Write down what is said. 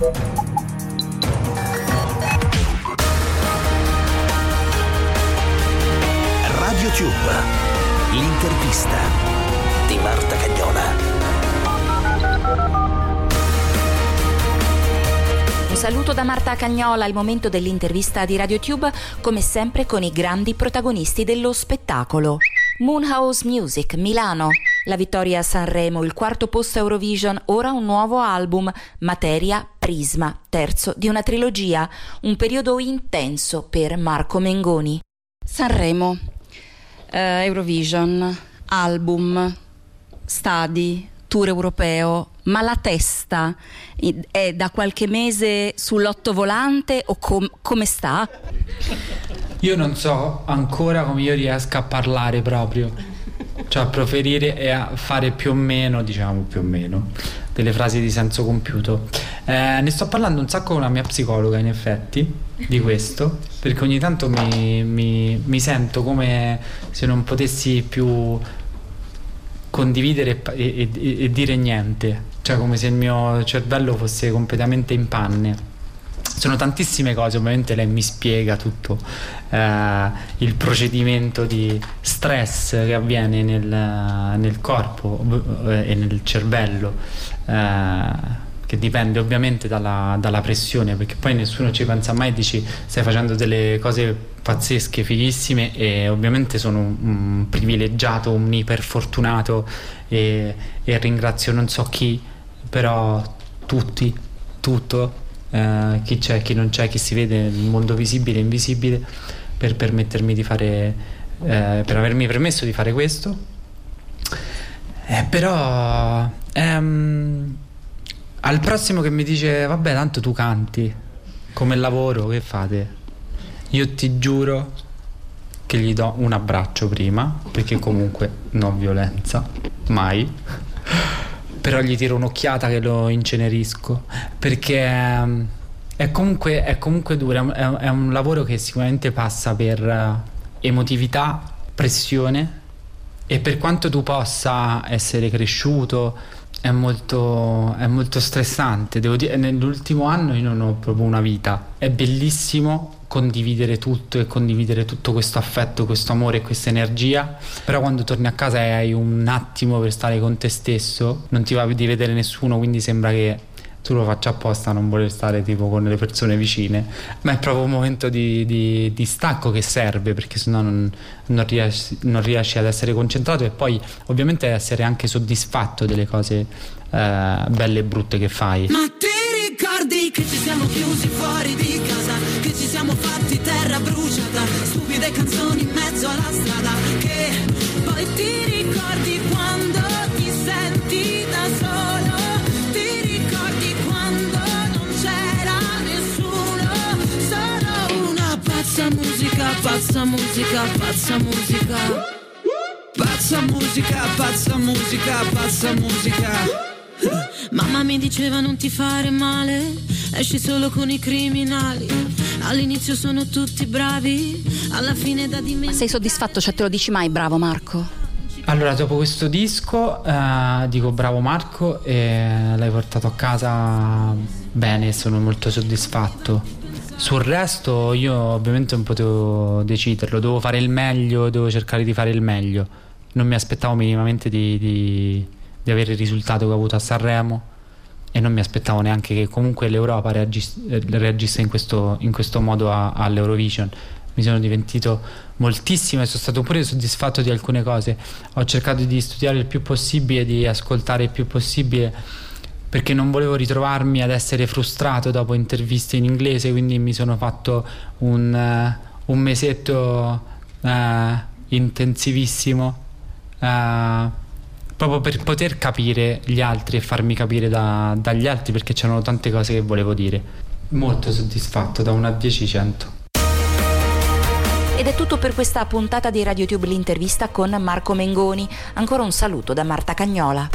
Radio Tube, l'intervista di Marta Cagnola. Un saluto da Marta Cagnola al momento dell'intervista di RadioTube, come sempre con i grandi protagonisti dello spettacolo. Moonhouse Music, Milano. La vittoria a Sanremo, il quarto posto Eurovision, ora un nuovo album, Materia Prisma, terzo di una trilogia, un periodo intenso per Marco Mengoni. Sanremo, eh, Eurovision, album, stadi, tour europeo, ma la testa è da qualche mese sull'ottovolante o com- come sta? Io non so ancora come io riesca a parlare proprio, cioè a proferire e a fare più o meno, diciamo più o meno, delle frasi di senso compiuto. Eh, ne sto parlando un sacco con la mia psicologa in effetti di questo, perché ogni tanto mi, mi, mi sento come se non potessi più condividere e, e, e, dire niente, cioè come se il mio cervello fosse completamente in panne. Sono tantissime cose, ovviamente lei mi spiega tutto eh, il procedimento di stress che avviene nel, nel corpo eh, e nel cervello. Eh, che dipende ovviamente dalla, dalla, pressione, perché poi nessuno ci pensa mai e dici stai facendo delle cose pazzesche, fighissime e ovviamente sono un, privilegiato, un iperfortunato e, e, ringrazio non so chi, però tutti, tutto, eh, chi c'è, chi non c'è, chi si vede nel mondo visibile e invisibile per permettermi di fare, eh, per avermi permesso di fare questo. Eh, però... Ehm, al prossimo che mi dice, vabbè, tanto tu canti come lavoro, che fate? Io ti giuro che gli do un abbraccio prima, perché comunque non violenza, mai. Però gli tiro un'occhiata che lo incenerisco, perché ehm, è comunque, è comunque duro, è, è un lavoro che sicuramente passa per eh, emotività, pressione e per quanto tu possa essere cresciuto, è molto, è molto stressante. Devo dire, nell'ultimo anno io non ho proprio una vita. È bellissimo condividere tutto e condividere tutto questo affetto, questo amore e questa energia. Però quando torni a casa e hai un attimo per stare con te stesso, non ti va di vedere nessuno, quindi sembra che tu lo faccia apposta a non voler stare tipo con le persone vicine, ma è proprio un momento di, di, di stacco che serve perché sennò non, non, riesci, non, riesci, ad essere concentrato e poi ovviamente essere anche soddisfatto delle cose eh, belle e brutte che fai. Ti ricordi che ci siamo chiusi fuori di casa, che ci siamo fatti terra bruciata, stupide canzoni in mezzo alla strada, che poi ti ricordi quando ti senti da solo? Pazza musica, pazza musica, pazza musica. Pazza musica, pazza musica, pazza musica. Mamma mi diceva non ti fare male, esci solo con i criminali. All'inizio sono tutti bravi, alla fine da dimenticare. Sei soddisfatto, cioè te lo dici mai bravo Marco? Allora, dopo questo disco eh, dico bravo Marco e l'hai portato a casa bene, sono molto soddisfatto. Sul resto io ovviamente non potevo deciderlo, dovevo fare il meglio, dovevo cercare di fare il meglio. Non mi aspettavo minimamente di, di, di avere il risultato che ho avuto a Sanremo e non mi aspettavo neanche che comunque l'Europa reagisse, reagisse in, questo, in questo modo a, all'Eurovision. Mi sono divertito moltissimo e sono stato pure soddisfatto di alcune cose. Ho cercato di studiare il più possibile, di ascoltare il più possibile perché non volevo ritrovarmi ad essere frustrato dopo interviste in inglese, quindi mi sono fatto un, uh, un mesetto uh, intensivissimo uh, proprio per poter capire gli altri e farmi capire da, dagli altri perché c'erano tante cose che volevo dire. Molto soddisfatto da 1 a 10 100. Ed è tutto per questa puntata di RadioTube l'intervista con Marco Mengoni. Ancora un saluto da Marta Cagnola.